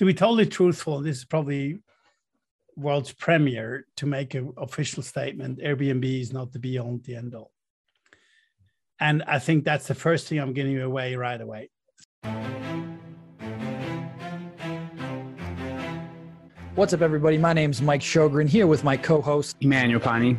to be totally truthful, this is probably world's premiere to make an official statement. Airbnb is not the be all, the end all. And I think that's the first thing I'm giving away right away. What's up, everybody? My name is Mike Shogren here with my co host, Emmanuel Pani.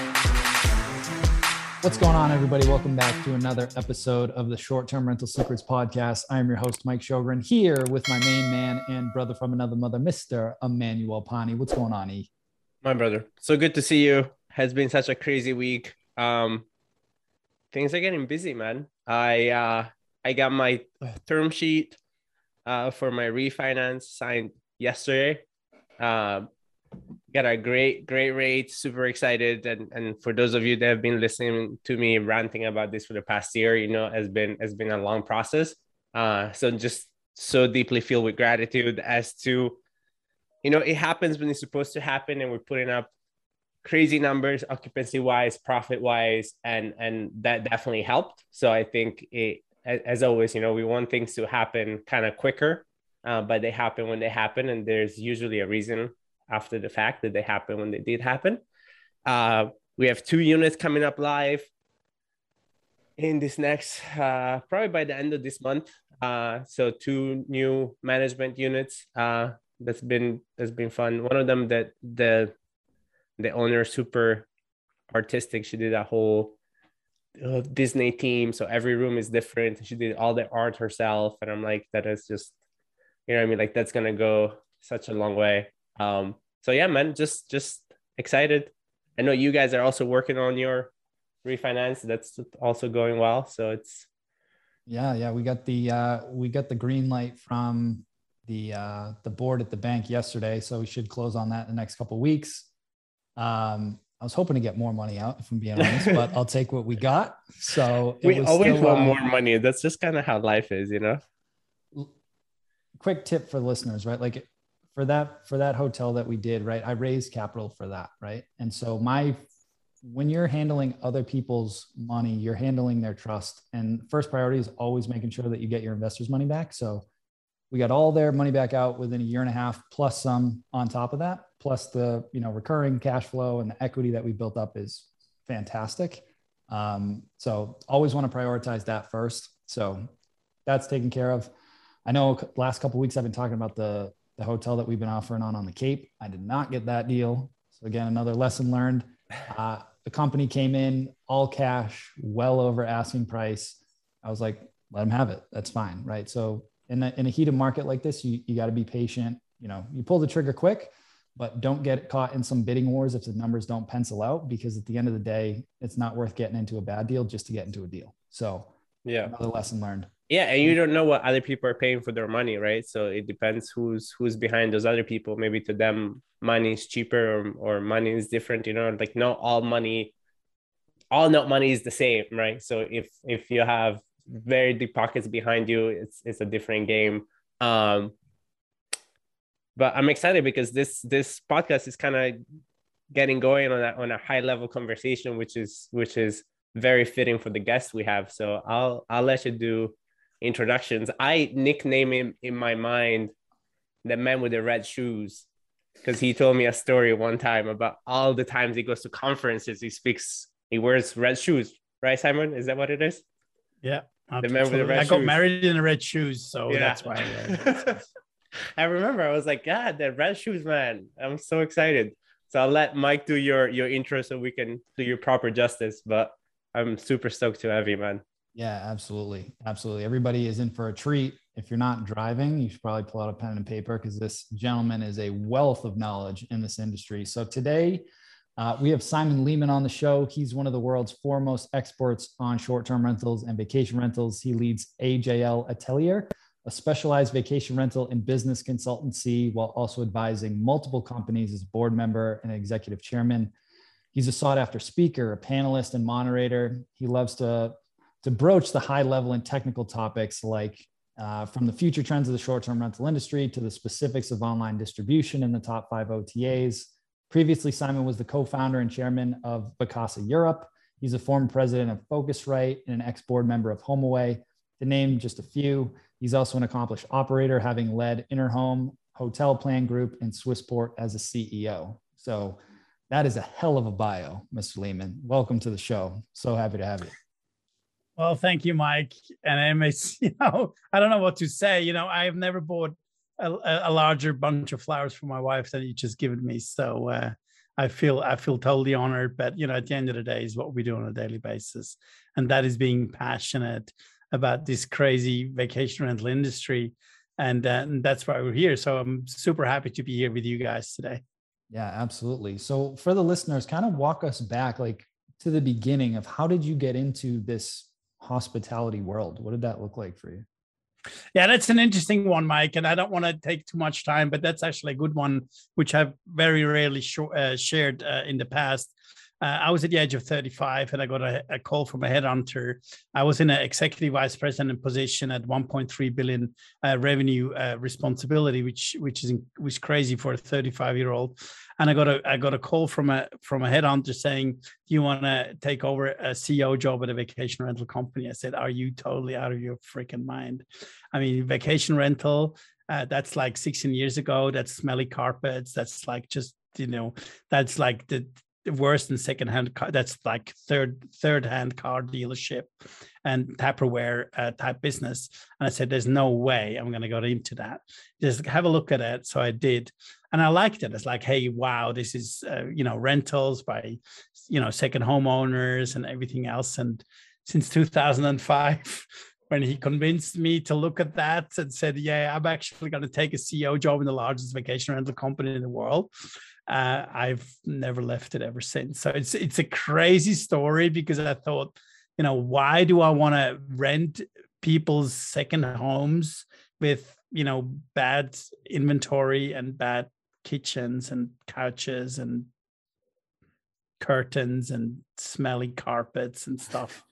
What's going on, everybody? Welcome back to another episode of the Short Term Rental Secrets Podcast. I am your host, Mike Shogren, here with my main man and brother from another mother, Mr. Emmanuel Pani. What's going on, E? My brother. So good to see you. Has been such a crazy week. Um, things are getting busy, man. I uh, I got my term sheet uh, for my refinance signed yesterday. Uh, got a great great rate super excited. And and for those of you that have been listening to me ranting about this for the past year you know has been has been a long process. Uh so just so deeply filled with gratitude as to you know it happens when it's supposed to happen and we're putting up crazy numbers occupancy wise profit wise and and that definitely helped. So i think it as always you know we want things to happen kind of quicker uh, but they happen when they happen and there's usually a reason after the fact that they happen when they did happen. Uh, we have two units coming up live in this next, uh, probably by the end of this month. Uh, so two new management units. Uh, that's been that's been fun. One of them that the the owner super artistic. She did a whole uh, Disney theme, so every room is different. She did all the art herself, and I'm like, that is just, you know, I mean, like that's gonna go such a long way. Um, so yeah, man, just just excited. I know you guys are also working on your refinance. That's also going well. So it's yeah, yeah. We got the uh, we got the green light from the uh, the board at the bank yesterday, so we should close on that in the next couple weeks. Um, I was hoping to get more money out, if I'm being honest, but I'll take what we got. So we always still, want uh, more money. That's just kind of how life is, you know. Quick tip for listeners, right? Like for that for that hotel that we did right i raised capital for that right? And so my when you're handling other people's money you're handling their trust. And first priority is always making sure that you get your investors money back. So we got all their money back out within a year and a half plus some on top of that plus the you know recurring cash flow and the equity that we built up is fantastic. Um, so always want to prioritize that first. So that's taken care of. I know last couple weeks i've been talking about the the hotel that we've been offering on on the Cape. I did not get that deal. So again, another lesson learned. Uh, the company came in all cash, well over asking price. I was like, let them have it. That's fine, right? So in a, in a heated market like this, you you got to be patient. You know, you pull the trigger quick, but don't get caught in some bidding wars if the numbers don't pencil out. Because at the end of the day, it's not worth getting into a bad deal just to get into a deal. So yeah, another lesson learned. Yeah, and you don't know what other people are paying for their money, right? So it depends who's who's behind those other people. Maybe to them, money is cheaper or, or money is different. You know, like not all money, all not money is the same, right? So if if you have very deep pockets behind you, it's it's a different game. Um, but I'm excited because this this podcast is kind of getting going on a, on a high level conversation, which is which is very fitting for the guests we have. So I'll I'll let you do introductions. I nickname him in my mind the man with the red shoes because he told me a story one time about all the times he goes to conferences, he speaks, he wears red shoes, right, Simon? Is that what it is? Yeah. The man with the red I got married in the red shoes, so yeah. that's why. I remember I was like, God, the red shoes, man. I'm so excited. So I'll let Mike do your your intro so we can do your proper justice. But I'm super stoked to have you, man. Yeah, absolutely. Absolutely. Everybody is in for a treat. If you're not driving, you should probably pull out a pen and paper because this gentleman is a wealth of knowledge in this industry. So today, uh, we have Simon Lehmann on the show. He's one of the world's foremost experts on short term rentals and vacation rentals. He leads AJL Atelier, a specialized vacation rental and business consultancy while also advising multiple companies as board member and executive chairman. He's a sought after speaker, a panelist, and moderator. He loves to, to broach the high level and technical topics like uh, from the future trends of the short term rental industry to the specifics of online distribution in the top five OTAs. Previously, Simon was the co founder and chairman of Vacasa Europe. He's a former president of Phocuswright and an ex board member of HomeAway, to name just a few. He's also an accomplished operator, having led Interhome Hotelplan Group and Swissport as a CEO. So that is a hell of a bio, Mr. Lehmann. Welcome to the show. So happy to have you. Well, thank you, Mike. And it's, you know, I don't know what to say. You know, I have never bought a, a larger bunch of flowers for my wife than you just given me. So uh, I feel I feel totally honored. But you know, at the end of the day, is what we do on a daily basis, and that is being passionate about this crazy vacation rental industry. And, uh, and that's why we're here. So I'm super happy to be here with you guys today. Yeah, absolutely. So for the listeners, kind of walk us back like to the beginning of how did you get into this hospitality world? What did that look like for you? Yeah, that's an interesting one, Mike. And I don't want to take too much time, but that's actually a good one, which I've very rarely sh- uh, shared uh, in the past uh, I was at the age of 35 and I got a, a call from a headhunter. I was in an executive vice president position at 1.3 billion uh, revenue uh, responsibility, which which is which crazy for a 35 year old. And I got a I got a call from a from a headhunter saying, "Do you want to take over a CEO job at a vacation rental company?" I said, "Are you totally out of your freaking mind?" I mean, vacation rental. Uh, that's like 16 years ago. That's smelly carpets. That's like just you know that's like the worse than secondhand car. That's like third third hand car dealership and Tupperware uh, type business. And I said, "There's no way I'm going to go into that. Just have a look at it." So I did, and I liked it. It's like, hey, wow, this is uh, you know rentals by you know second homeowners and everything else. And since 2005. When he convinced me to look at that and said, Yeah, I'm actually going to take a CEO job in the largest vacation rental company in the world uh, I've never left it ever since. So it's it's a crazy story because I thought, you know, why do I want to rent people's second homes with you know bad inventory and bad kitchens and couches and curtains and smelly carpets and stuff.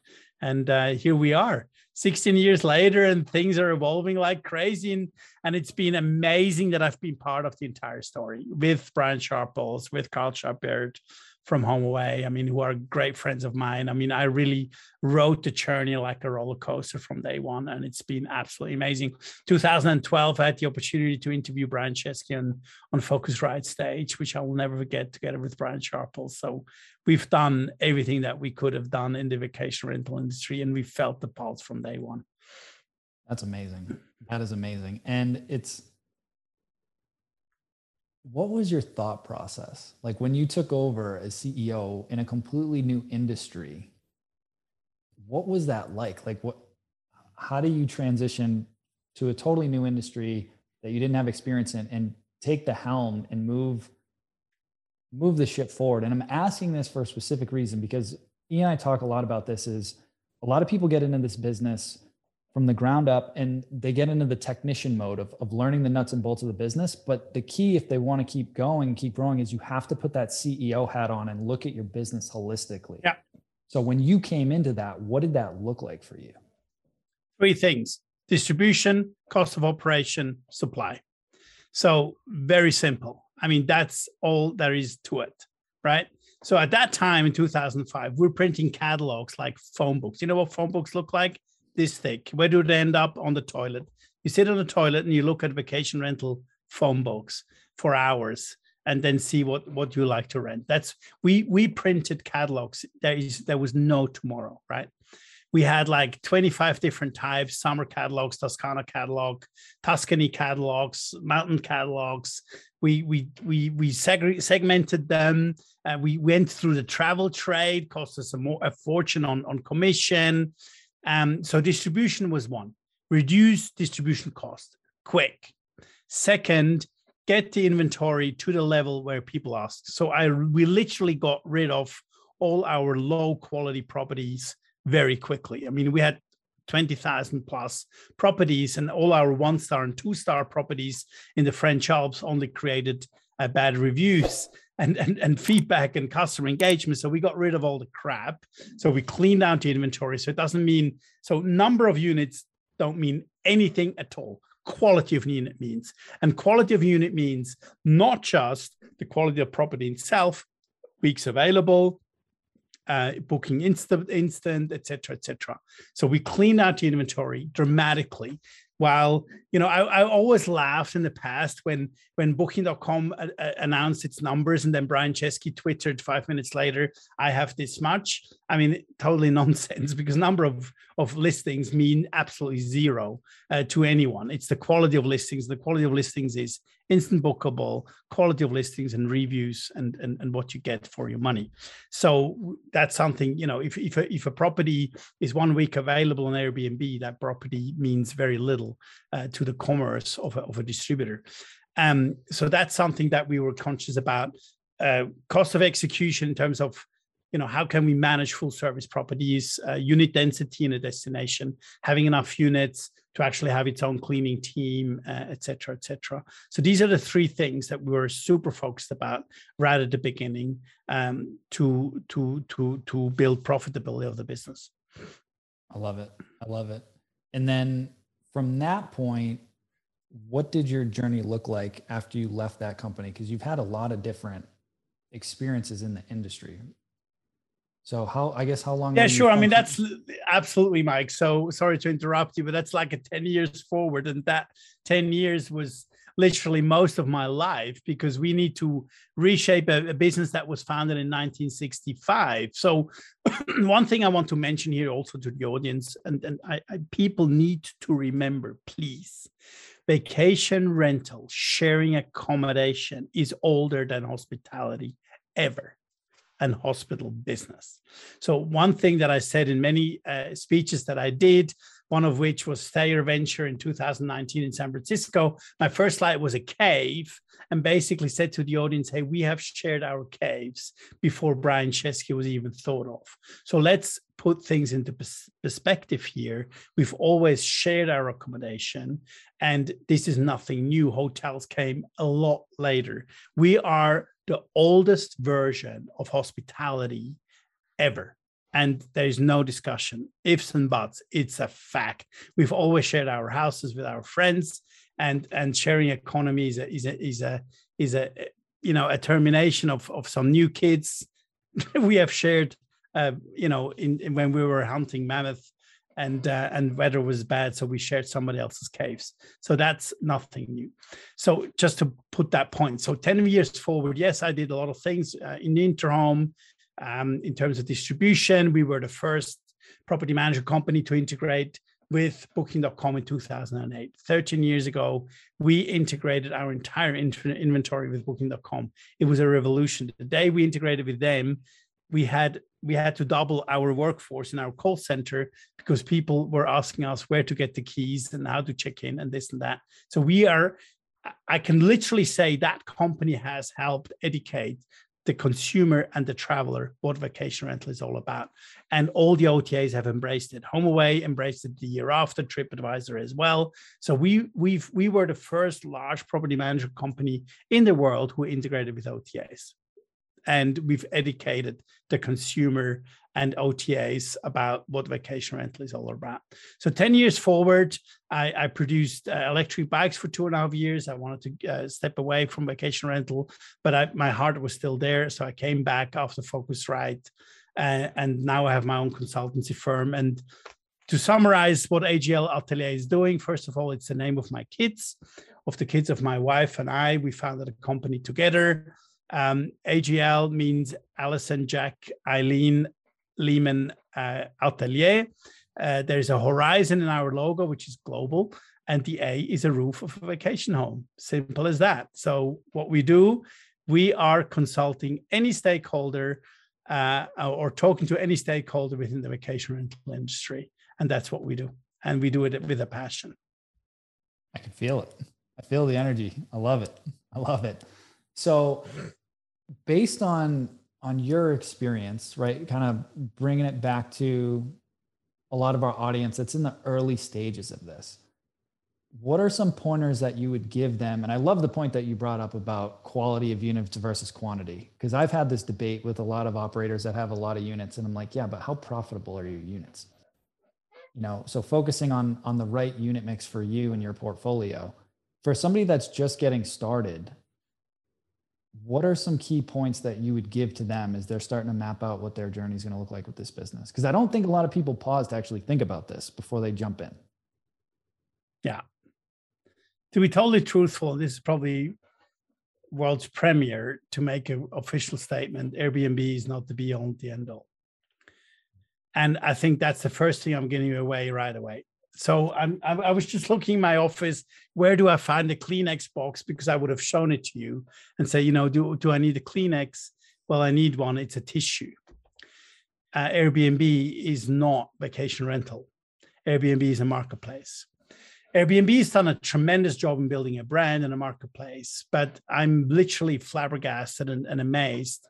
And uh, here we are 16 years later and things are evolving like crazy. And, and it's been amazing that i've been part of the entire story with brian sharples with carl Shepherd from home away i mean who are great friends of mine. I mean i really rode the journey like a roller coaster from day one and it's been absolutely amazing. 2012 i had the opportunity to interview brian chesky on, on Phocuswright stage which i will never forget together with brian sharples so we've done everything that we could have done in the vacation rental industry and we felt the pulse from day one. That's amazing. That is amazing. And it's what was your thought process like when you took over as ceo in a completely new industry what was that like like what how do you transition to a totally new industry that you didn't have experience in and take the helm and move move the ship forward. And I'm asking this for a specific reason because Ian and I talk a lot about this is a lot of people get into this business from the ground up and they get into the technician mode of, of learning the nuts and bolts of the business. But the key, if they want to keep going, keep growing, is you have to put that CEO hat on and look at your business holistically. Yeah. So when you came into that, what did that look like for you? Three things distribution, cost of operation, supply. So very simple. I mean, that's all there is to it, right? So at that time in 2005, we're printing catalogs like phone books. You know what phone books look like? This thick. Where do they end up? On the toilet. You sit on the toilet and you look at vacation rental phone books for hours and then see what what you like to rent. That's we we printed catalogs. There is there was no tomorrow, right? we had like 25 different types summer catalogs toscana catalog tuscany catalogs mountain catalogs we we we we seg- segmented them uh, we went through the travel trade cost us a more a fortune on on commission um so distribution was one reduce distribution cost quick second get the inventory to the level where people ask so i we literally got rid of all our low quality properties very quickly. I mean, we had 20,000 plus properties, and all our one star and two star properties in the French Alps only created uh, bad reviews. And, and, and feedback and customer engagement. So we got rid of all the crap. So we cleaned out the inventory. So it doesn't mean so number of units don't mean anything at all quality of unit means. And quality of unit means not just the quality of property itself, weeks available, uh, booking instant, instant, etc., etc. So we clean out the inventory dramatically while you know I, I always laughed in the past when when booking.com a, uh, a uh, announced its numbers and then brian chesky twittered five minutes later i have this much. I mean totally nonsense because number of of listings mean absolutely zero uh, to anyone it's the quality of listings the quality of listings is instant bookable, quality of listings and reviews and, and, and what you get for your money. So that's something, you know, if, if, a, if a property is one week available on Airbnb, that property means very little uh, to the commerce of a, of a distributor. Um, so that's something that we were conscious about. Uh, cost of execution in terms of you know how can we manage full service properties uh, unit density in a destination having enough units to actually have its own cleaning team, uh, et cetera, et cetera. So these are the three things that we were super focused about right at the beginning um, to to to to build profitability of the business. I love it. I love it. And then from that point, what did your journey look like after you left that company? Because you've had a lot of different experiences in the industry. So how I guess how long? Yeah, sure. I mean that's absolutely, Mike. So sorry to interrupt you, but that's like a ten years forward, and that ten years was literally most of my life because we need to reshape a, a business that was founded in 1965. So one thing I want to mention here also to the audience, and, and I, I, people need to remember, please. Vacation rental, sharing accommodation is older than hospitality ever and hospital business. So, one thing that I said in many uh, speeches that I did, one of which was Thayer Venture in 2019 in San Francisco, my first slide was a cave and basically said to the audience, Hey, we have shared our caves before Brian Chesky was even thought of. So, let's put things into perspective here. We've always shared our accommodation, and this is nothing new. Hotels came a lot later. We are the oldest version of hospitality ever. And there is no discussion, ifs and buts. It's a fact. We've always shared our houses with our friends, and and sharing economy is a is a is a is a you know a termination of of some new kids. we have shared, uh, you know, in, in when we were hunting mammoth and uh, and weather was bad, so we shared somebody else's caves. So that's nothing new. So just to put that point, so ten years forward, yes, I did a lot of things uh, in Interhome. Um, in terms of distribution, we were the first property manager company to integrate with Booking.com in 2008. 13 years ago, we integrated our entire inventory with Booking.com. It was a revolution. The day we integrated with them, we had we had to double our workforce in our call center because people were asking us where to get the keys and how to check in and this and that. So we are, I can literally say that company has helped educate the consumer and the traveler what vacation rental is all about. And all the OTAs have embraced it. HomeAway embraced it the year after, TripAdvisor as well. So we we've we were the first large property management company in the world who integrated with OTAs and we've educated the consumer and OTAs about what vacation rental is all about. So 10 years forward, I, I produced uh, electric bikes for two and a half years. I wanted to uh, step away from vacation rental, but I, my heart was still there. So I came back after Phocuswright, uh, and now I have my own consultancy firm. And to summarize what AJL Atelier is doing, first of all, it's the name of my kids, of the kids of my wife and I. We founded a company together um, AJL means Alison, Jack, Eileen, Lehmann, uh, Atelier. Uh, there's a horizon in our logo, which is global, and the A is a roof of a vacation home. Simple as that. So, what we do, we are consulting any stakeholder uh, or talking to any stakeholder within the vacation rental industry. And that's what we do. And we do it with a passion. I can feel it. I feel the energy. I love it. I love it. So, based on on your experience, right? Kind of bringing it back to a lot of our audience that's in the early stages of this what are some pointers that you would give them and i love the point that you brought up about quality of units versus quantity because i've had this debate with a lot of operators that have a lot of units and i'm like yeah but how profitable are your units you know so focusing on on the right unit mix for you and your portfolio for somebody that's just getting started what are some key points that you would give to them as they're starting to map out what their journey is going to look like with this business? Because i don't think a lot of people pause to actually think about this before they jump in. Yeah. To be totally truthful this is probably world's premiere to make an official statement airbnb is not the be all the end all. And I think that's the first thing I'm giving away right away. So I'm, I was just looking in my office. Where do I find the Kleenex box? Because I would have shown it to you and say, you know, do, do I need a Kleenex? Well, I need one. It's a tissue. Uh, Airbnb is not vacation rental. Airbnb is a marketplace. Airbnb has done a tremendous job in building a brand and a marketplace, but I'm literally flabbergasted and, and amazed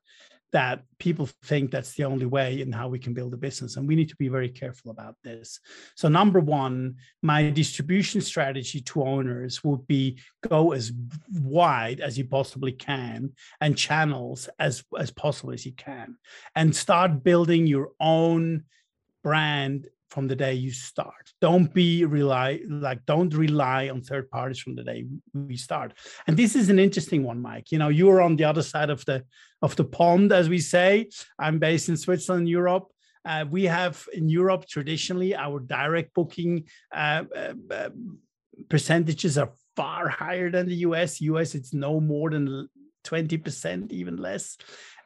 that people think that's the only way in how we can build a business. And we need to be very careful about this. So, number one, my distribution strategy to owners would be go as wide as you possibly can and channels as, as possible as you can, and start building your own brand from the day you start. Don't be rely like don't rely on third parties from the day we start. And this is an interesting one, Mike. You know, you are on the other side of the of the pond, as we say. I'm based in Switzerland, Europe. Uh, we have in Europe traditionally our direct booking uh, uh, uh percentages are far higher than the US. US it's no more than 20%, even less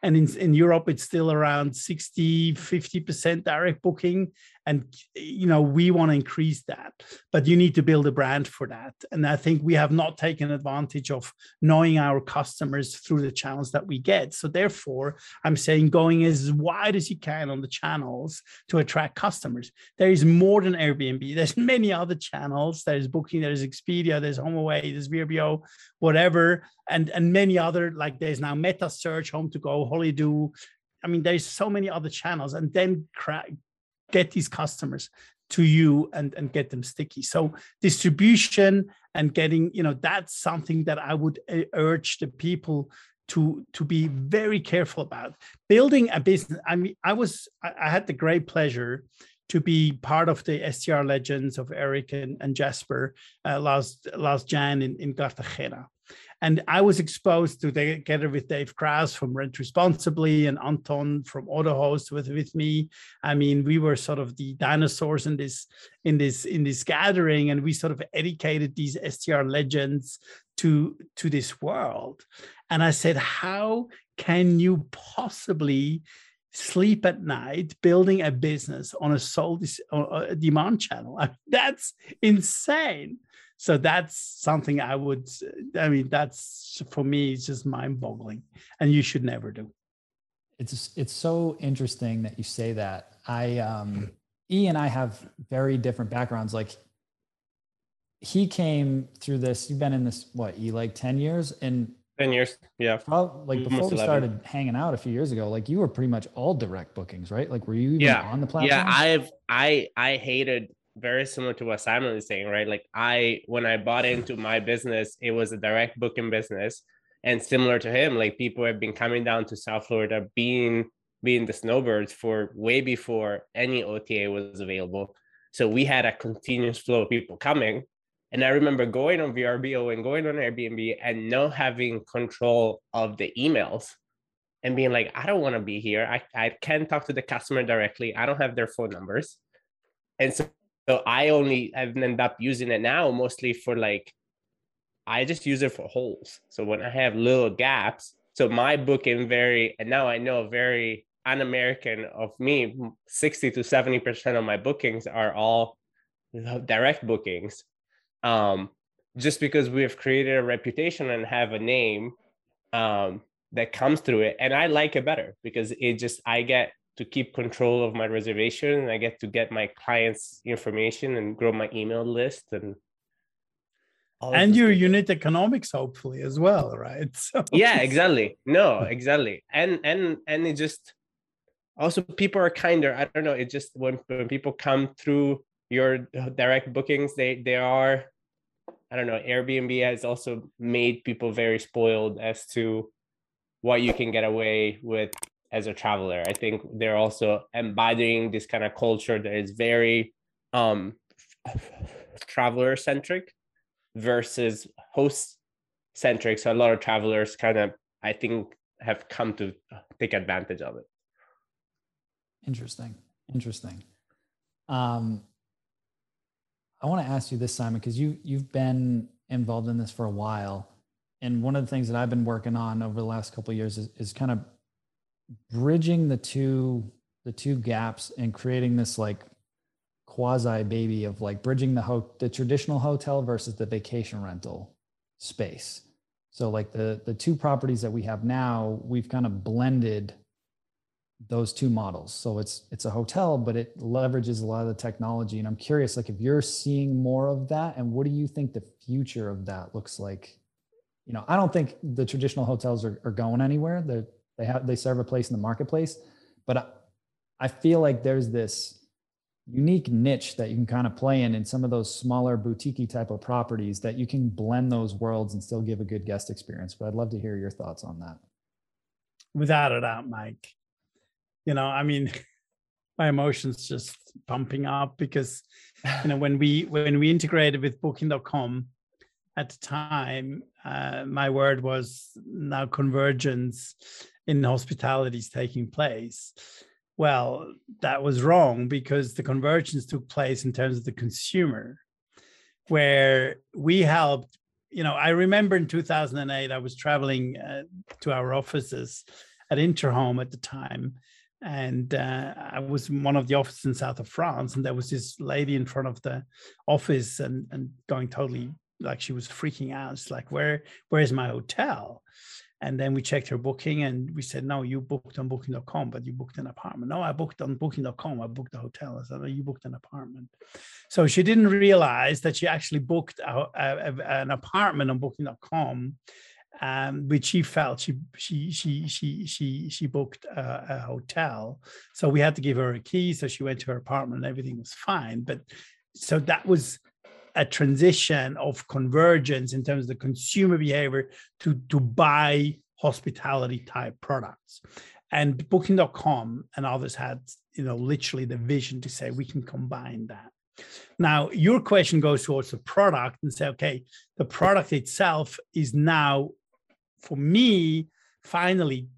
and in, in europe it's still around 60 50% direct booking. And you know we want to increase that. But you need to build a brand for that. And i think we have not taken advantage of knowing our customers through the channels that we get. So therefore i'm saying going as wide as you can on the channels to attract customers. There is more than airbnb. There's many other channels. There's booking there's expedia there's HomeAway there's vrbo whatever. And and many other like there's now meta search home to go Holidu I mean, there's so many other channels, and then cra- get these customers to you and and get them sticky. So distribution and getting you know that's something that i would uh, urge the people to to be very careful about. Building a business i mean i was i had the great pleasure to be part of the STR legends of Eric and, and Jasper uh, last last Jan in, in Cartagena. And I was exposed to together with Dave Kraus from Rent Responsibly and Anton from AutoHost with, with me. I mean, we were sort of the dinosaurs in this in this in this gathering, and we sort of educated these STR legends to to this world. And I said, how can you possibly sleep at night building a business on a sold a uh, uh, demand channel? I mean, that's insane so that's something i would i mean that's for me it's just mind boggling and you should never do. It's it's so interesting that you say that. I um e and i have very different backgrounds. Like he came through this you've been in this what e like 10 years? And 10 years yeah. Probably, like before we started hanging out a few years ago like you were pretty much all direct bookings right? Like were you yeah. on the platform? Yeah i've i i hated very similar to what Simon is saying, right? Like I, when I bought into my business, it was a direct booking business, and similar to him, like people have been coming down to South Florida, being being the snowbirds for way before any OTA was available. So we had a continuous flow of people coming. And I remember going on VRBO and going on Airbnb and not having control of the emails and being like, I don't want to be here. I, I can't talk to the customer directly. I don't have their phone numbers. And so so I only have ended up using it now mostly for like, I just use it for holes. So when I have little gaps, so my booking very, and now I know very un-American of me, 60 to 70% of my bookings are all direct bookings. Um, just because we have created a reputation and have a name um, that comes through it. And I like it better because it just, I get to keep control of my reservation. And I get to get my clients information and grow my email list and and your unit economics hopefully as well right? So yeah exactly. No exactly. And and and it just also people are kinder. I don't know. It just when, when people come through your direct bookings they they are i don't know airbnb has also made people very spoiled as to what you can get away with as a traveler i think they're also embodying this kind of culture that is very um traveler centric versus host centric so a lot of travelers kind of i think have come to take advantage of it Interesting. Interesting. Um, I want to ask you this, Simon, because you you've been involved in this for a while, and one of the things that I've been working on over the last couple years is, is kind of bridging the two the two gaps and creating this like quasi baby of like bridging the ho- the traditional hotel versus the vacation rental space. So like the the two properties that we have now, we've kind of blended those two models. So it's it's a hotel, but it leverages a lot of the technology. And I'm curious, like if you're seeing more of that, and what do you think the future of that looks like? You know, I don't think the traditional hotels are, are going anywhere. They they have they serve a place in the marketplace, but I, I feel like there's this unique niche that you can kind of play in in some of those smaller boutique type of properties that you can blend those worlds and still give a good guest experience. But I'd love to hear your thoughts on that. Without a doubt, Mike you know i mean my emotions just pumping up because you know when we when we integrated with booking.com at the time uh, my word was now convergence in hospitality is taking place well that was wrong because the convergence took place in terms of the consumer where we helped you know i remember in 2008 i was traveling uh, to our offices at interhome at the time and uh, I was in one of the offices in south of France, and there was this lady in front of the office and and going totally like she was freaking out. It's like, where where is my hotel? And then we checked her booking, and we said, no, you booked on Booking.com, but you booked an apartment. No, I booked on Booking.com. I booked a hotel. I said, no, you booked an apartment. So she didn't realize that she actually booked a, a, an apartment on Booking.com um, which she felt she she she she she she booked a, a, hotel, so we had to give her a key. So she went to her apartment, and everything was fine. But so that was a transition of convergence in terms of the consumer behavior to to buy hospitality type products, and Booking.com and others had you know literally the vision to say we can combine that. Now, your question goes towards the product and say, okay, the product itself is now for me, finally,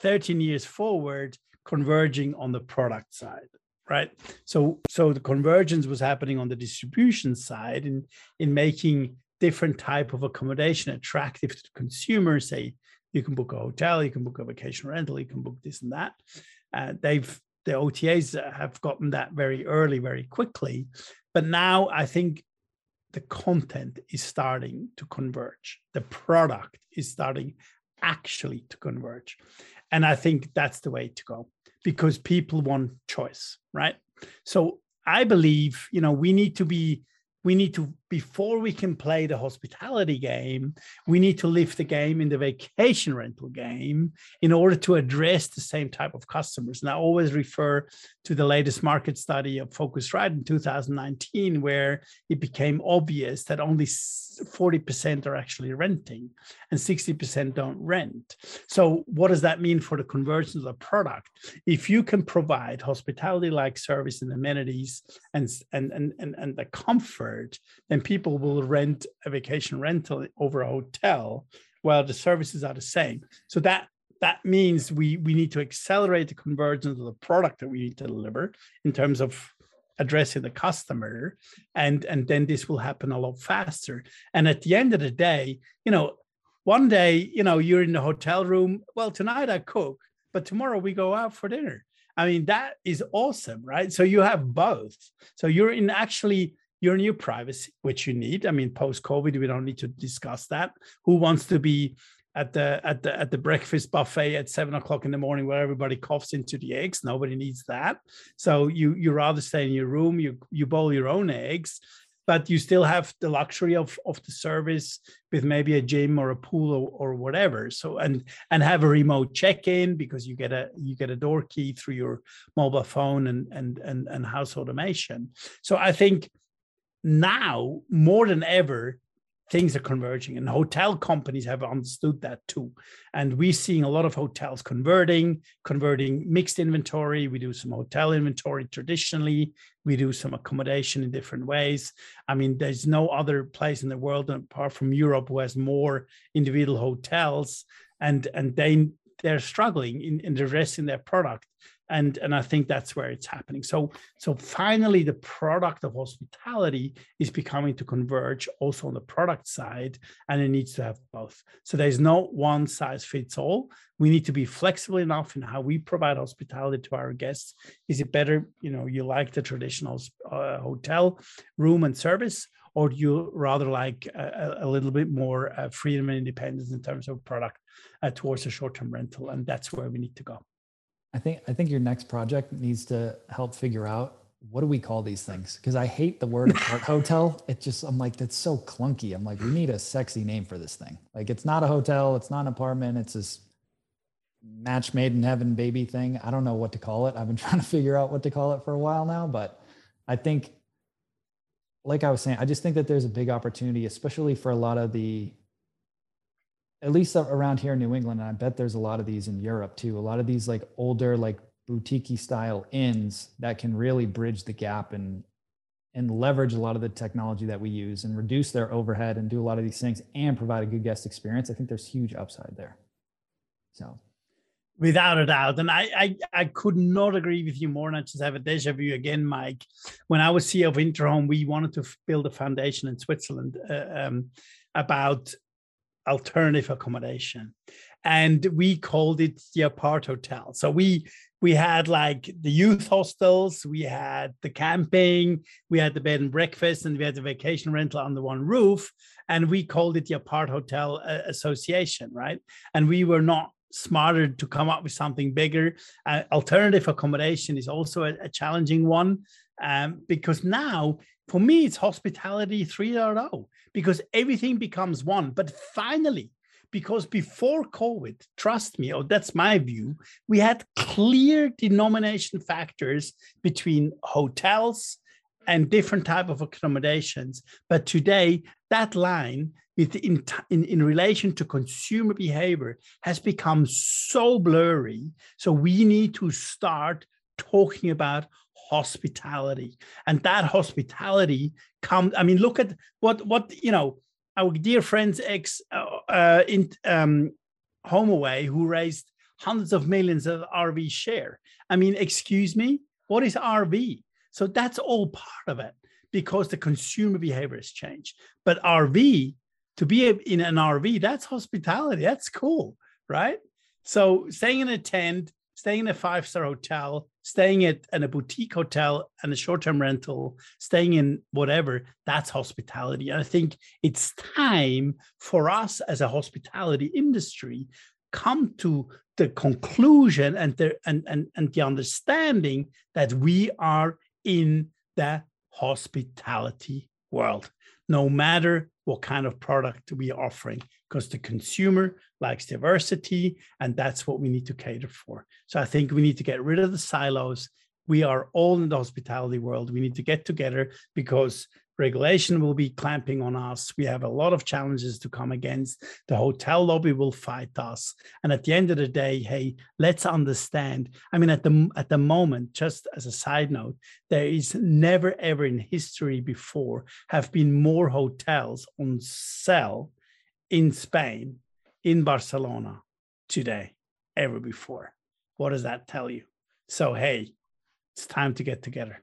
13 years forward, converging on the product side right? So so the convergence was happening on the distribution side in in making different type of accommodation attractive to the consumer. Say you can book a hotel you can book a vacation rental you can book this and that. Uh, they've the otas have gotten that very early very quickly. But now i think the content is starting to converge. The product is starting actually to converge. And I think that's the way to go because people want choice, right? So I believe, you know, we need to be we need to before we can play the hospitality game we need to lift the game in the vacation rental game in order to address the same type of customers. And i always refer to the latest market study of Phocuswright in 2019 where it became obvious that only 40% are actually renting and 60% don't rent. So what does that mean for the conversion of the product? If you can provide hospitality like service and amenities and and and and, and the comfort then people will rent a vacation rental over a hotel while the services are the same. So that that means we we need to accelerate the convergence of the product that we need to deliver in terms of addressing the customer. And and then this will happen a lot faster. And at the end of the day you know one day you know you're in the hotel room well tonight i cook but tomorrow we go out for dinner. I mean that is awesome right? So you have both. So you're in actually your new privacy, which you need. I mean, post COVID, we don't need to discuss that. Who wants to be at the at the at the breakfast buffet at seven o'clock in the morning where everybody coughs into the eggs? Nobody needs that. So you you rather stay in your room. You you boil your own eggs. but you still have the luxury of of the service with maybe a gym or a pool or, or whatever so and and have a remote check-in because you get a you get a door key through your mobile phone and and and, and house automation so i think now more than ever things are converging and hotel companies have understood that too. And we're seeing a lot of hotels converting converting mixed inventory. We do some hotel inventory traditionally. We do some accommodation in different ways. I mean there's no other place in the world apart from europe who has more individual hotels and and they they're struggling in, in addressing their product and and i think that's where it's happening. So so finally the product of hospitality is becoming to converge also on the product side and it needs to have both. So there's no one size fits all. We need to be flexible enough in how we provide hospitality to our guests. Is it better you know you like the traditional uh, hotel room and service or do you rather like a, a little bit more uh, freedom and independence in terms of product uh, towards a short-term rental? And that's where we need to go I think I think your next project needs to help figure out what do we call these things? Because I hate the word apart hotel. It just I'm like that's so clunky. I'm like we need a sexy name for this thing. Like it's not a hotel, it's not an apartment, it's this match made in heaven baby thing. I don't know what to call it. I've been trying to figure out what to call it for a while now, but I think like I was saying, I just think that there's a big opportunity, especially for a lot of the at least around here in New England, and I bet there's a lot of these in Europe too. A lot of these like older, like boutique style inns that can really bridge the gap and and leverage a lot of the technology that we use and reduce their overhead and do a lot of these things and provide a good guest experience. I think there's huge upside there. So Without a doubt. And I, I, I could not agree with you more. And I just have a deja vu again, Mike. When I was CEO of Interhome, we wanted to build a foundation in Switzerland uh, um, about alternative accommodation. And we called it the apart hotel. So we we had like the youth hostels we had the camping we had the bed and breakfast and we had the vacation rental under one roof. And we called it the apart hotel uh, association right? And we were not smarter to come up with something bigger. Uh, alternative accommodation is also a, a challenging one um, because now for me it's hospitality 3.0 because everything becomes one. But finally, because before COVID, trust me, oh, that's my view, we had clear denomination factors between hotels and different type of accommodations. But today, that line with in, in, in relation to consumer behavior has become so blurry. So we need to start talking about hospitality. And that hospitality comes i mean look at what what you know our dear friends ex uh, uh in um HomeAway who raised hundreds of millions of rv share. I mean excuse me what is rv so that's all part of it because the consumer behavior has changed. But rv to be in an rv that's hospitality. That's cool right? So staying in a tent staying in a five star hotel staying at a boutique hotel and a short-term rental staying in whatever that's hospitality. And i think it's time for us as a hospitality industry come to the conclusion and the and, and, and the understanding that we are in the hospitality world no matter what kind of product we are offering because the consumer likes diversity and that's what we need to cater for. So i think we need to get rid of the silos. We are all in the hospitality world. We need to get together because regulation will be clamping on us. We have a lot of challenges to come against. The hotel lobby will fight us. And at the end of the day hey let's understand. I mean at the at the moment just as a side note there is never ever in history before have been more hotels on sale in spain in barcelona today ever before. What does that tell you? So hey it's time to get together.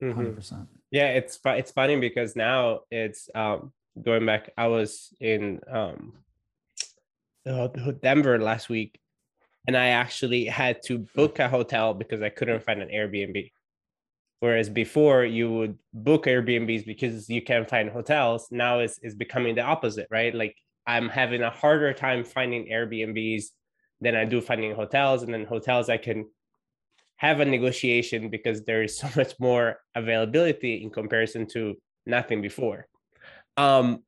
100 mm-hmm. percent. Yeah it's it's funny because now it's um going back i was in um denver last week and i actually had to book a hotel because i couldn't find an airbnb. Whereas before you would book airbnbs because you can't find hotels. Now it's, it's becoming the opposite right? Like i'm having a harder time finding airbnbs than i do finding hotels and then hotels i can have a negotiation because there is so much more availability in comparison to nothing before. Um,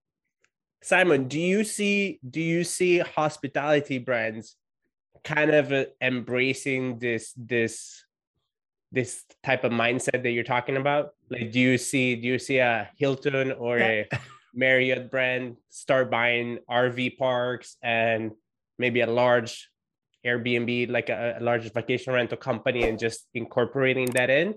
Simon, do you see do you see hospitality brands kind of uh, embracing this this this type of mindset that you're talking about? Like, do you see do you see a Hilton or a Marriott brand start buying RV parks and maybe a large Airbnb, like a, a large vacation rental company, and just incorporating that in?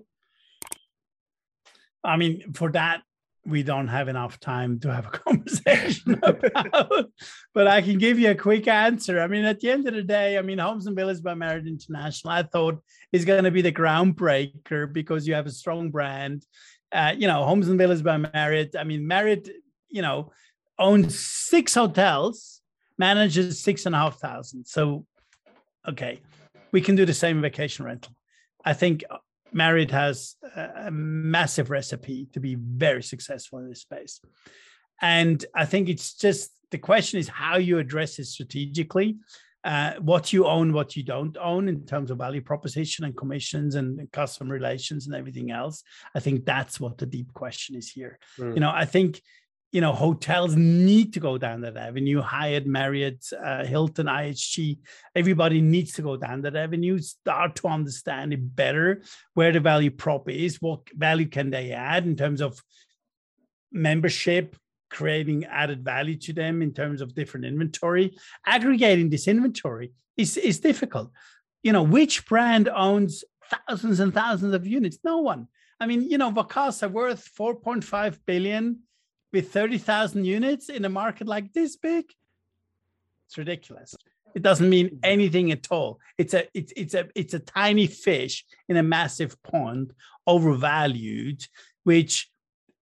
I mean, for that, we don't have enough time to have a conversation about, but I can give you a quick answer. I mean, at the end of the day, I mean, Homes and Villas by Marriott International, I thought is going to be the groundbreaker because you have a strong brand. Uh, you know, Homes and Villas by Marriott. I mean, Marriott, you know, owns six hotels, manages six and a half thousand. So, okay, we can do the same vacation rental. I think Marriott has a massive recipe to be very successful in this space. And I think it's just the question is how you address it strategically, uh, what you own, what you don't own in terms of value proposition and commissions and customer relations and everything else. I think that's what the deep question is here. Mm. You know, I think you know, hotels need to go down that avenue. Hyatt, Marriott, uh, Hilton, IHG, everybody needs to go down that avenue, start to understand it better where the value prop is, what value can they add in terms of membership, creating added value to them in terms of different inventory. Aggregating this inventory is, is difficult. You know, which brand owns thousands and thousands of units? No one. I mean, you know, Vacasa worth 4.5 billion with 30,000 units in a market like this big, it's ridiculous. It doesn't mean mm-hmm. anything at all. It's a it's it's a it's a tiny fish in a massive pond, overvalued, which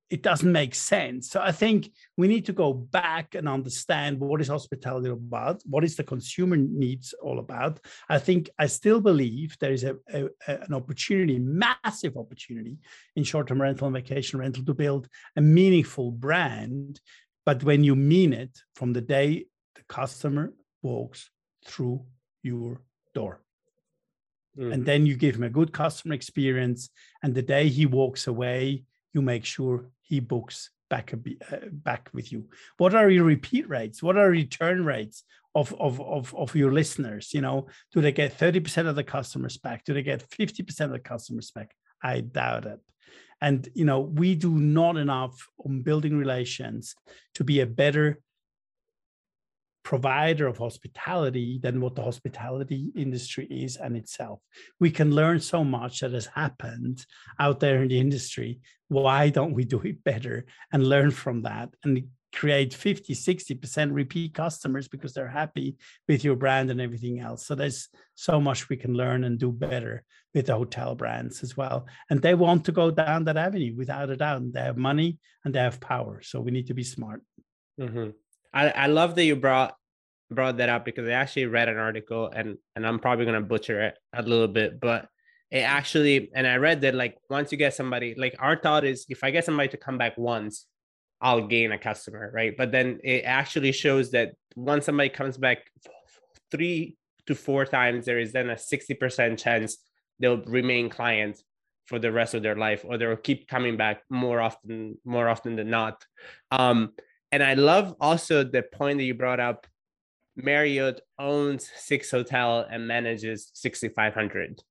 it doesn't make sense. So I think we need to go back and understand what is hospitality about, what is the consumer needs all about. I think I still believe there is a, a, an opportunity, massive opportunity in short-term rental and vacation rental to build a meaningful brand. But when you mean it from the day the customer walks through your door. Mm-hmm. And then you give him a good customer experience. And the day he walks away, you make sure he books back a, uh, back with you. What are your repeat rates? What are return rates of, of, of, of your listeners? You know, do they get 30% of the customers back? Do they get 50% of the customers back? I doubt it. And you know, we do not enough on building relations to be a better provider of hospitality than what the hospitality industry is and itself. We can learn so much that has happened out there in the industry. Why don't we do it better and learn from that and create 50, 60% repeat customers because they're happy with your brand and everything else. So there's so much we can learn and do better with the hotel brands as well. And they want to go down that avenue without a doubt. They have money and they have power. So we need to be smart. Mm-hmm. I, I love that you brought brought that up because I actually read an article and and I'm probably gonna butcher it a little bit, but it actually and I read that like once you get somebody like our thought is if I get somebody to come back once, I'll gain a customer, right? But then it actually shows that once somebody comes back three to four times, there is then a 60% chance they'll remain clients for the rest of their life or they'll keep coming back more often more often than not um, and I love also the point that you brought up. Marriott owns six hotel and manages 6,500.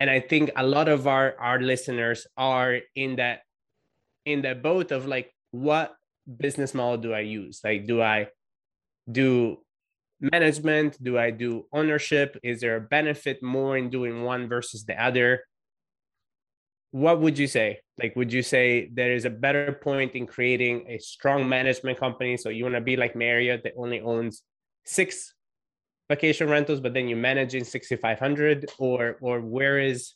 And I think a lot of our, our listeners are in that in that boat of like, what business model do I use? Like, do I do management? Do I do ownership? Is there a benefit more in doing one versus the other? What would you say? Like, would you say there is a better point in creating a strong management company? So you want to be like Marriott that only owns six vacation rentals, but then you manage in 6,500 or, or where is,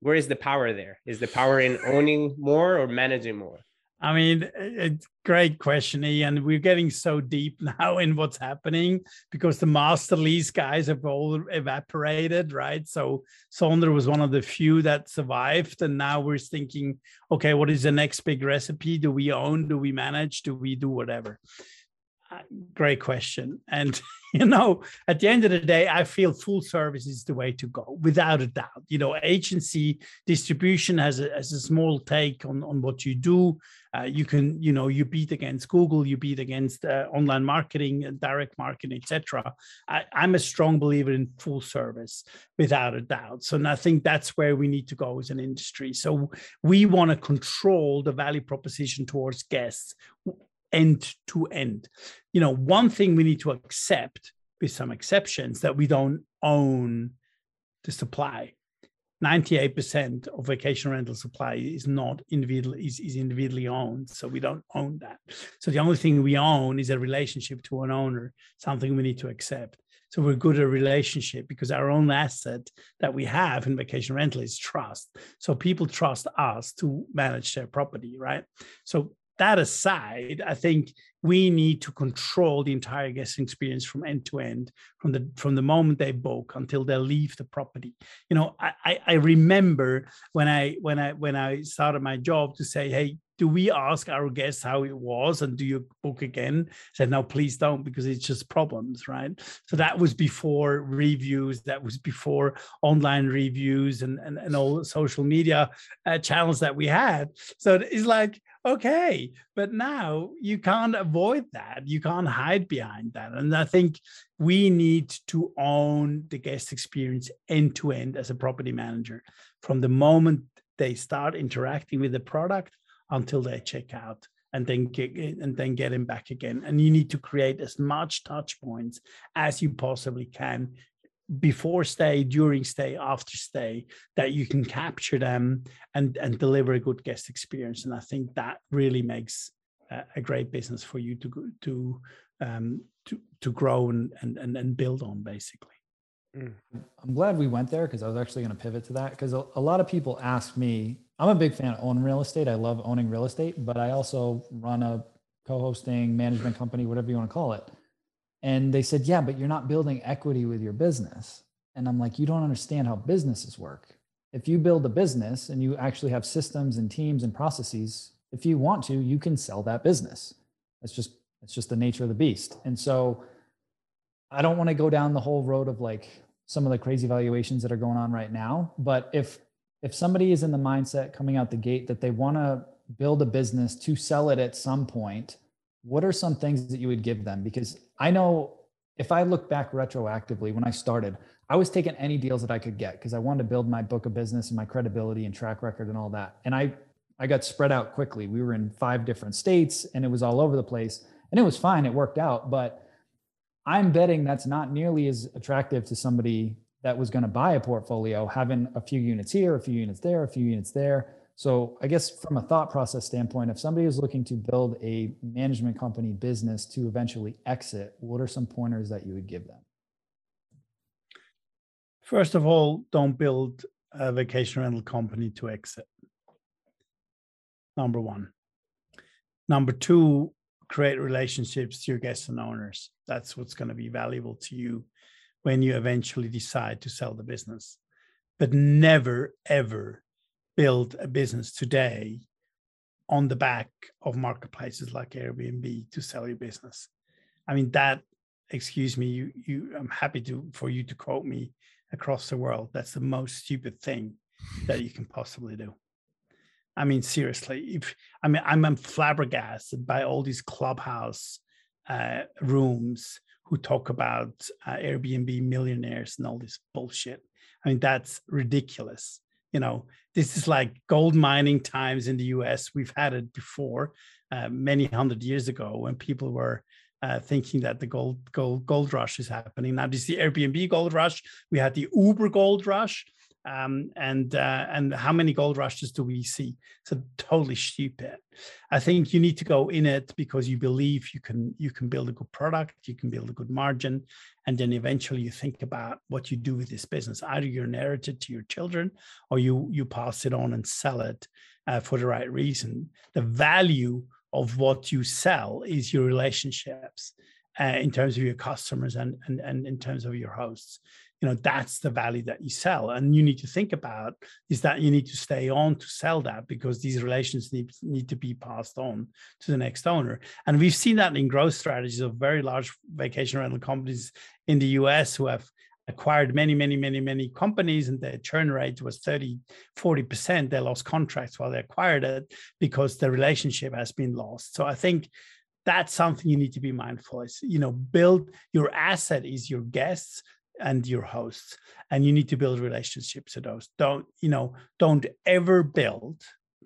where is the power there? Is the power in owning more or managing more? I mean, it's great question, Ian. We're getting so deep now in what's happening because the master lease guys have all evaporated, right? So Sonder was one of the few that survived, and now we're thinking, okay, what is the next big recipe? Do we own? Do we manage? Do we do whatever? Great question. And you know, at the end of the day, I feel full service is the way to go, without a doubt. You know, agency distribution has a, has a small take on, on what you do. Uh, you can, you know, you beat against Google, you beat against uh, online marketing, direct marketing, etc. I'm a strong believer in full service, without a doubt. So and I think that's where we need to go as an industry. So we want to control the value proposition towards guests end to end. You know, one thing we need to accept, with some exceptions, that we don't own the supply. 98% of vacation rental supply is not individual is, is individually owned so we don't own that so the only thing we own is a relationship to an owner something we need to accept so we're good at relationship because our own asset that we have in vacation rental is trust so people trust us to manage their property right so that aside, I think we need to control the entire guest experience from end to end, from the from the moment they book until they leave the property. You know, I, I remember when I when I when I started my job to say, hey, do we ask our guests how it was and do you book again? I said, no, please don't, because it's just problems, right? So that was before reviews, that was before online reviews and, and, and all social media uh, channels that we had. So it's like, okay, but now you can't avoid that. You can't hide behind that. And I think we need to own the guest experience end to end as a property manager from the moment they start interacting with the product until they check out and then get and then get him back again. And you need to create as much touch points as you possibly can before stay, during stay, after stay, that you can capture them and and deliver a good guest experience. And I think that really makes a, a great business for you to to um, to to grow and and and build on basically. Mm. I'm glad we went there because I was actually going to pivot to that because a, a, lot of people ask me. I'm a big fan of owning real estate. I love owning real estate, but I also run a co-hosting management company, whatever you want to call it. And they said, "Yeah, but you're not building equity with your business." And I'm like, "You don't understand how businesses work. If you build a business and you actually have systems and teams and processes, if you want to, you can sell that business. That's just that's just the nature of the beast." And so I don't want to go down the whole road of like some of the crazy valuations that are going on right now. But if if somebody is in the mindset coming out the gate that they want to build a business to sell it at some point, what are some things that you would give them? Because I know if I look back retroactively when I started, I was taking any deals that I could get because I wanted to build my book of business and my credibility and track record and all that. And I I got spread out quickly. We were in five different states and it was all over the place. And it was fine. It worked out. But I'm betting that's not nearly as attractive to somebody that was going to buy a portfolio, having a few units here, a few units there, a few units there. So I guess from a thought process standpoint, if somebody is looking to build a management company business to eventually exit, what are some pointers that you would give them? First of all, don't build a vacation rental company to exit. Number one. Number two, create relationships to your guests and owners. That's what's going to be valuable to you when you eventually decide to sell the business. But never, ever build a business today on the back of marketplaces like Airbnb to sell your business. I mean, that, excuse me, you, you, I'm happy to, for you to quote me across the world. That's the most stupid thing that you can possibly do. I mean, seriously, if I mean, I'm, flabbergasted by all these clubhouse uh, rooms who talk about uh, Airbnb millionaires and all this bullshit. I mean, that's ridiculous. You know, this is like gold mining times in the US. We've had it before, uh, many hundred years ago, when people were uh, thinking that the gold gold gold rush is happening. Now, this is the Airbnb gold rush. We had the Uber gold rush um, and uh, and how many gold rushes do we see? So totally stupid. I think you need to go in it because you believe you can you can build a good product, you can build a good margin, and then eventually you think about what you do with this business. Either you inherit it to your children, or you you pass it on and sell it uh, for the right reason. The value of what you sell is your relationships uh, in terms of your customers and, and, and in terms of your hosts. You know that's the value that you sell. And you need to think about is that you need to stay on to sell that because these relations need, need to be passed on to the next owner. And we've seen that in growth strategies of very large vacation rental companies in the us who have acquired many many many many companies and their churn rate was 30 40% they lost contracts while they acquired it because the relationship has been lost. So i think that's something you need to be mindful is you know build your asset is your guests and your hosts and you need to build relationships to those. Don't you know don't ever build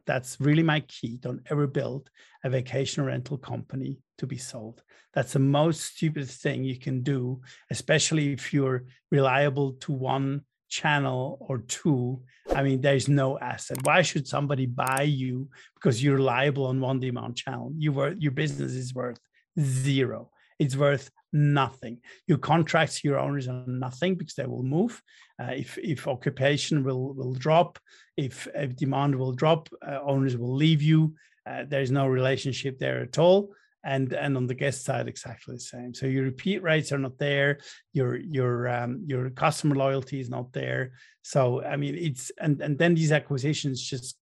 that's really my key don't ever build a vacation rental company to be sold. That's the most stupid thing you can do especially if you're reliable to one channel or two. I mean there's no asset. Why should somebody buy you because you're reliable on one demand channel? You were your business is worth zero it's worth nothing. Your contracts your owners are nothing because they will move. Uh, if if occupation will will drop if, if demand will drop uh, owners will leave you. Uh, there's no relationship there at all. And and on the guest side exactly the same. So your repeat rates are not there. Your your um, your customer loyalty is not there. So i mean it's and and then these acquisitions just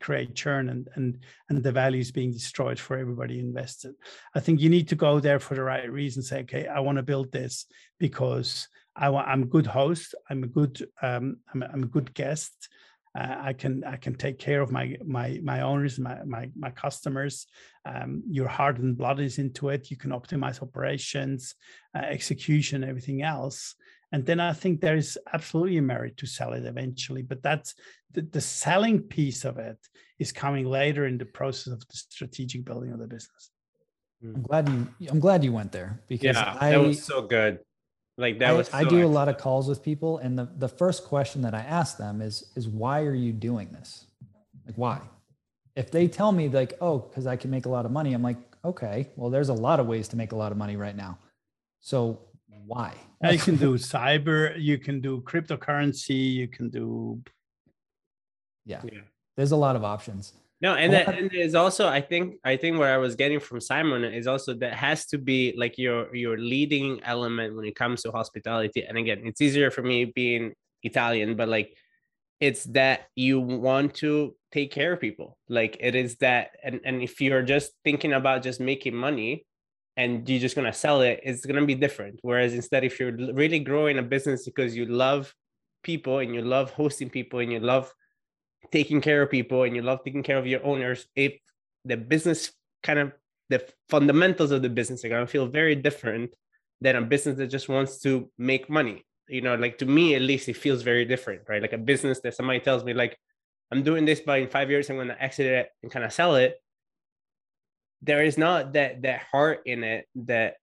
create churn and and and the value is being destroyed for everybody invested i think you need to go there for the right reason say okay i want to build this because i want i'm a good host i'm a good um, I'm, I'm a good guest uh, I can I can take care of my my my owners, my my, my customers. Um, your heart and blood is into it. You can optimize operations, uh, execution, everything else. And then I think there is absolutely a merit to sell it eventually. But that's the, the selling piece of it is coming later in the process of the strategic building of the business. Hmm. I'm glad you I'm glad you went there because yeah, I that was so good. Like that I, was. So I do a lot of calls with people, and the the first question that I ask them is is why are you doing this? Like why? If they tell me like oh because I can make a lot of money, I'm like okay, well there's a lot of ways to make a lot of money right now. So why? You can do cyber, you can do cryptocurrency, you can do. Yeah, yeah. there's a lot of options. No, and that and there's also I think I think where I was getting from Simon is also that has to be like your your leading element when it comes to hospitality. And again, it's easier for me being Italian, but like it's that you want to take care of people. Like it is that and, and if you're just thinking about just making money and you're just gonna sell it, it's gonna be different. Whereas instead, if you're really growing a business because you love people and you love hosting people and you love taking care of people and you love taking care of your owners, if the business kind of the fundamentals of the business are going to feel very different than a business that just wants to make money. You know, like to me at least, it feels very different, right? Like a business that somebody tells me, like, I'm doing this, but in five years I'm going to exit it and kind of sell it. There is not that that heart in it that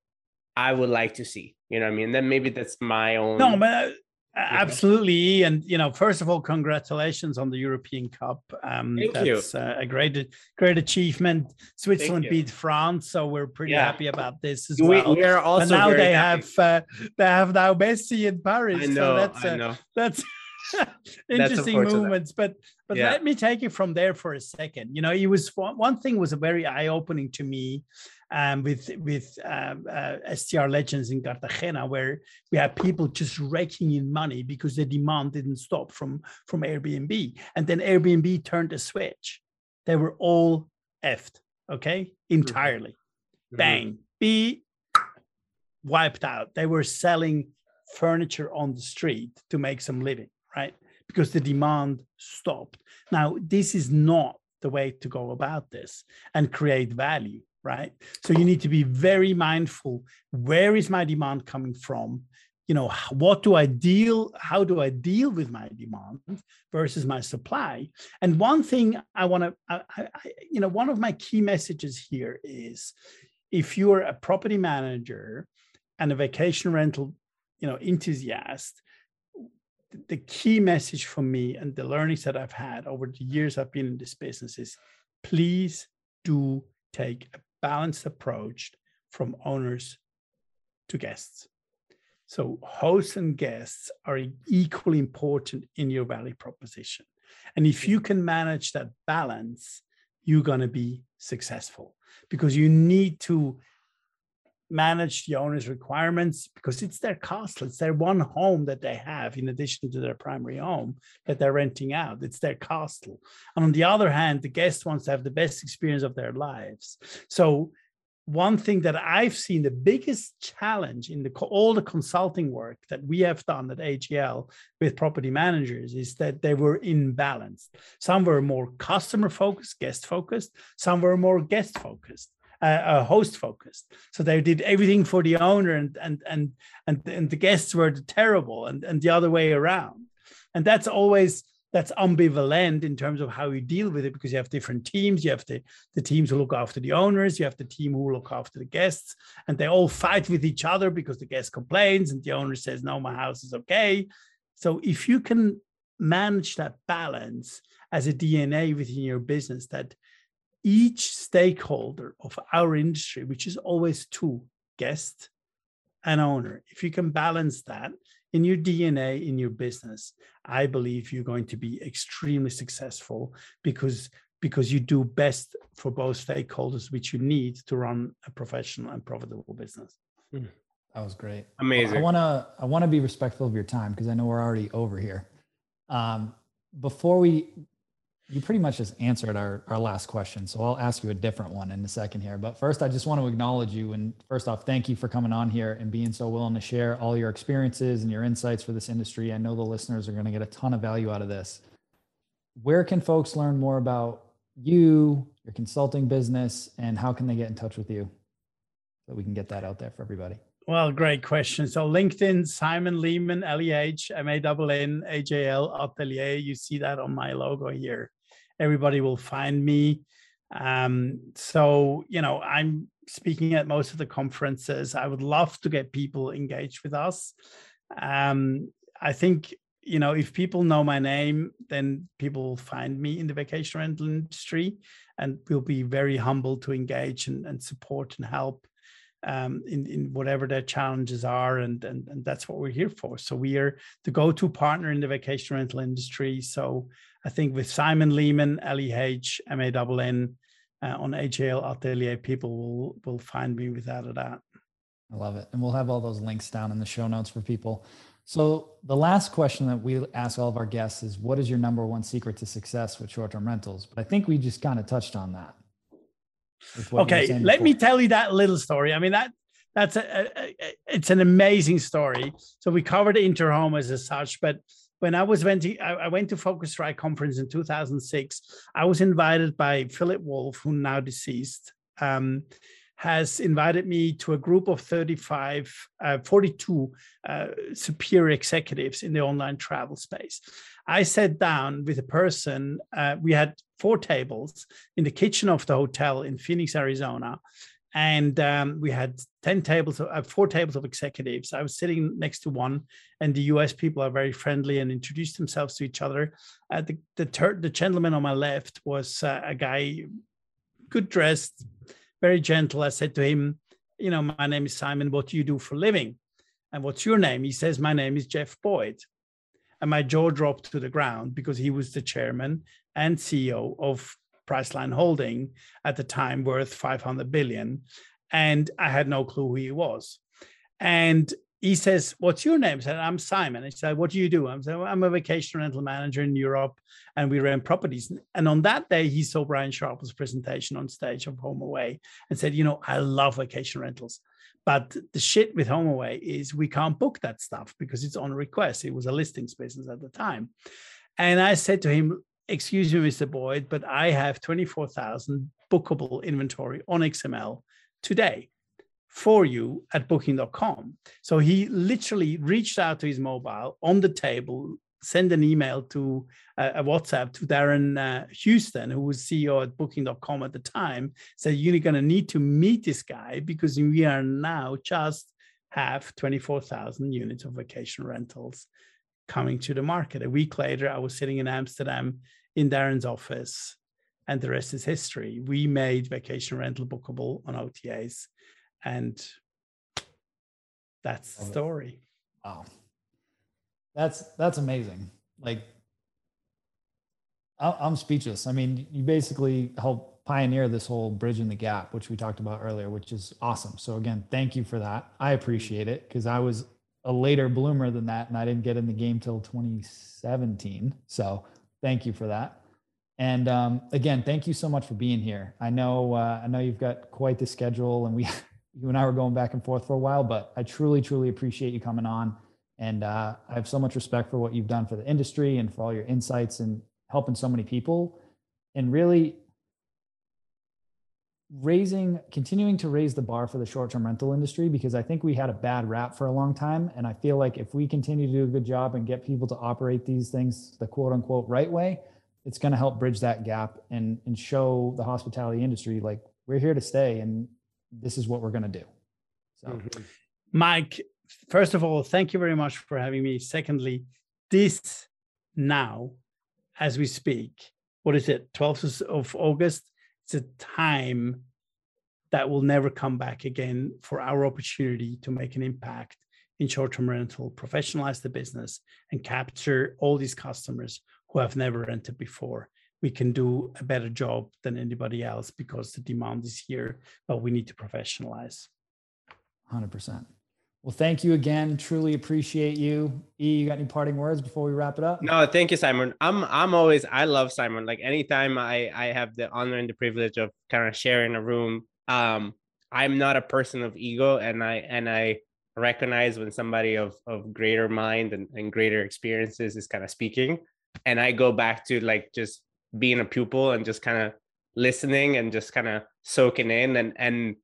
I would like to see. You know what I mean? Then maybe that's my own. No, but Absolutely, and you know, first of all, congratulations on the European Cup. Um, Thank that's you. Uh, a great, great achievement. Switzerland beat France, so we're pretty yeah. happy about this as we, well. We are also. And now they happy. have uh, they have now Messi in Paris. I know. So that's, uh, I know. That's interesting movements. But but yeah. let me take it from there for a second. You know, it was one thing was a very eye opening to me um, with with um, uh, STR Legends in Cartagena, where we had people just raking in money because the demand didn't stop from from Airbnb, and then Airbnb turned a switch. They were all effed, okay, entirely. Mm-hmm. Bang, be wiped out. They were selling furniture on the street to make some living, right? Because the demand stopped. Now, this is not the way to go about this and create value right? So you need to be very mindful. Where is my demand coming from? You know, what do I deal? How do I deal with my demand versus my supply? And one thing I want to, you know, one of my key messages here is, if you're a property manager and a vacation rental, you know, enthusiast, the key message for me and the learnings that I've had over the years I've been in this business is please do take a balanced approach from owners to guests. So hosts and guests are equally important in your value proposition. And if you can manage that balance, you're going to be successful because you need to manage the owner's requirements because it's their castle. It's their one home that they have in addition to their primary home that they're renting out. It's their castle. And on the other hand, the guest wants to have the best experience of their lives. So one thing that I've seen the biggest challenge in the all the consulting work that we have done at AJL with property managers is that they were imbalanced. Some were more customer focused, guest focused. Some were more guest focused uh, host focused. So they did everything for the owner, and and and and and the guests were terrible, and and the other way around. And that's always that's ambivalent in terms of how you deal with it because you have different teams. You have the, the teams who look after the owners, you have the team who look after the guests, and they all fight with each other because the guest complains and the owner says, No, my house is okay. So if you can manage that balance as a DNA within your business, that each stakeholder of our industry, which is always two guest and owner, if you can balance that in your DNA, in your business, I believe you're going to be extremely successful because because you do best for both stakeholders, which you need to run a professional and profitable business. Hmm. That was great. Amazing. I want to I want to be respectful of your time because I know we're already over here. Um, before we you pretty much just answered our, our last question. So I'll ask you a different one in a second here. But first, I just want to acknowledge you. And first off, thank you for coming on here and being so willing to share all your experiences and your insights for this industry. I know the listeners are going to get a ton of value out of this. Where can folks learn more about you, your consulting business, and how can they get in touch with you so we can get that out there for everybody? Well, great question. So LinkedIn, Simon Lehmann, L-E-H, M-A-N-N, A-J-L, Atelier. You see that on my logo here everybody will find me. Um, so, you know, I'm speaking at most of the conferences. I would love to get people engaged with us. Um, I think, you know, if people know my name, then people will find me in the vacation rental industry and we'll be very humble to engage and, and support and help um, in, in whatever their challenges are. And, and, and that's what we're here for. So we are the go-to partner in the vacation rental industry. So I think with Simon Lehmann, L E H M A N N, uh, on AJL Atelier, people will will find me without a doubt. I love it, and we'll have all those links down in the show notes for people. So the last question that we ask all of our guests is, "What is your number one secret to success with short-term rentals?" But I think we just kind of touched on that. Okay, let me tell you that little story. I mean that that's a, a, a, it's an amazing story. So we covered Interhome as such, but when I was went to, I, went to Phocuswright conference in 2006. I was invited by Philip Wolf, who now deceased, um, has invited me to a group of 35, uh, 42 uh, superior executives in the online travel space. I sat down with a person. Uh, we had four tables in the kitchen of the hotel in Phoenix, Arizona. And um, we had 10 tables uh, four tables of executives. I was sitting next to one and the us people are very friendly and introduced themselves to each other. Uh, the, the, ter- the gentleman on my left was uh, a guy good dressed very gentle. I said to him you know my name is simon. What do you do for living? And what's your name? He says my name is jeff boyd and my jaw dropped to the ground because he was the chairman and ceo of Priceline Holding at the time worth 500 billion. And I had no clue who he was. And he says, What's your name? I said, I'm Simon. He said, What do you do? I said, well, I'm a vacation rental manager in Europe and we rent properties. And on that day, he saw Brian Sharples' presentation on stage of HomeAway and said, You know, I love vacation rentals. But the shit with HomeAway is we can't book that stuff because it's on request. It was a listings business at the time. And I said to him, excuse me, Mr. Boyd, but I have 24,000 bookable inventory on XML today for you at booking.com. So he literally reached out to his mobile on the table, sent an email to uh, a WhatsApp to Darren uh, Huston, who was CEO at booking.com at the time, said, You're going to need to meet this guy because we are now just have 24,000 units of vacation rentals coming to the market. A week later, I was sitting in Amsterdam in Darren's office, and the rest is history. We made vacation rental bookable on OTAs, and that's the story. Wow, that's that's amazing. Like, I'm speechless. I mean, you basically help pioneer this whole bridging the gap, which we talked about earlier, which is awesome. So again, thank you for that. I appreciate it because I was a later bloomer than that, and I didn't get in the game till 2017. So thank you for that. And um, again, thank you so much for being here. I know uh, I know you've got quite the schedule, and we you and I were going back and forth for a while, but I truly truly appreciate you coming on. And uh, I have so much respect for what you've done for the industry and for all your insights and helping so many people. And really, raising continuing to raise the bar for the short-term rental industry because I think we had a bad rap for a long time and I feel like if we continue to do a good job and get people to operate these things the quote unquote right way it's going to help bridge that gap and and show the hospitality industry like we're here to stay and this is what we're going to do so mm-hmm. Mike first of all thank you very much for having me secondly this now as we speak what is it 12th of August it's a time that will never come back again for our opportunity to make an impact in short-term rental, professionalize the business, and capture all these customers who have never rented before. We can do a better job than anybody else because the demand is here, but we need to professionalize. 100%. Well, thank you again. Truly appreciate you. E, you got any parting words before we wrap it up? No, thank you, Simon. I'm I'm always I love Simon. Like anytime I I have the honor and the privilege of kind of sharing a room. Um, I'm not a person of ego, and I and I recognize when somebody of of greater mind and, and greater experiences is kind of speaking, and I go back to like just being a pupil and just kind of listening and just kind of soaking in and and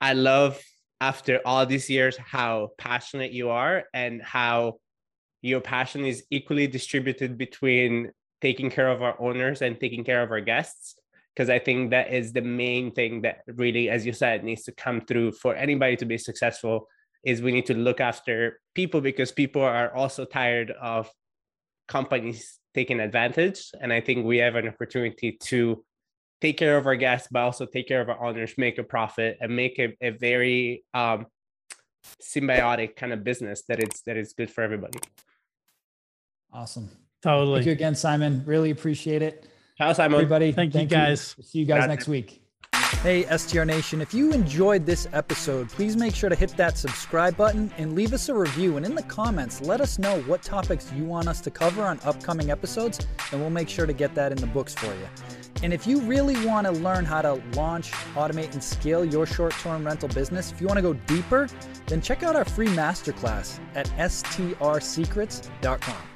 I love after all these years how passionate you are and how your passion is equally distributed between taking care of our owners and taking care of our guests. Because i think that is the main thing that really as you said needs to come through for anybody to be successful is we need to look after people because people are also tired of companies taking advantage. And i think we have an opportunity to take care of our guests, but also take care of our owners, make a profit, and make a, a very um, symbiotic kind of business that it's that is good for everybody. Awesome. Totally. Thank you again, Simon. Really appreciate it. Ciao, Simon. Everybody. Thank, thank you, guys. You. See you guys next week. Hey, STR Nation, if you enjoyed this episode, please make sure to hit that subscribe button and leave us a review. And in the comments, let us know what topics you want us to cover on upcoming episodes, and we'll make sure to get that in the books for you. And if you really want to learn how to launch, automate, and scale your short term rental business, if you want to go deeper, then check out our free masterclass at strsecrets.com.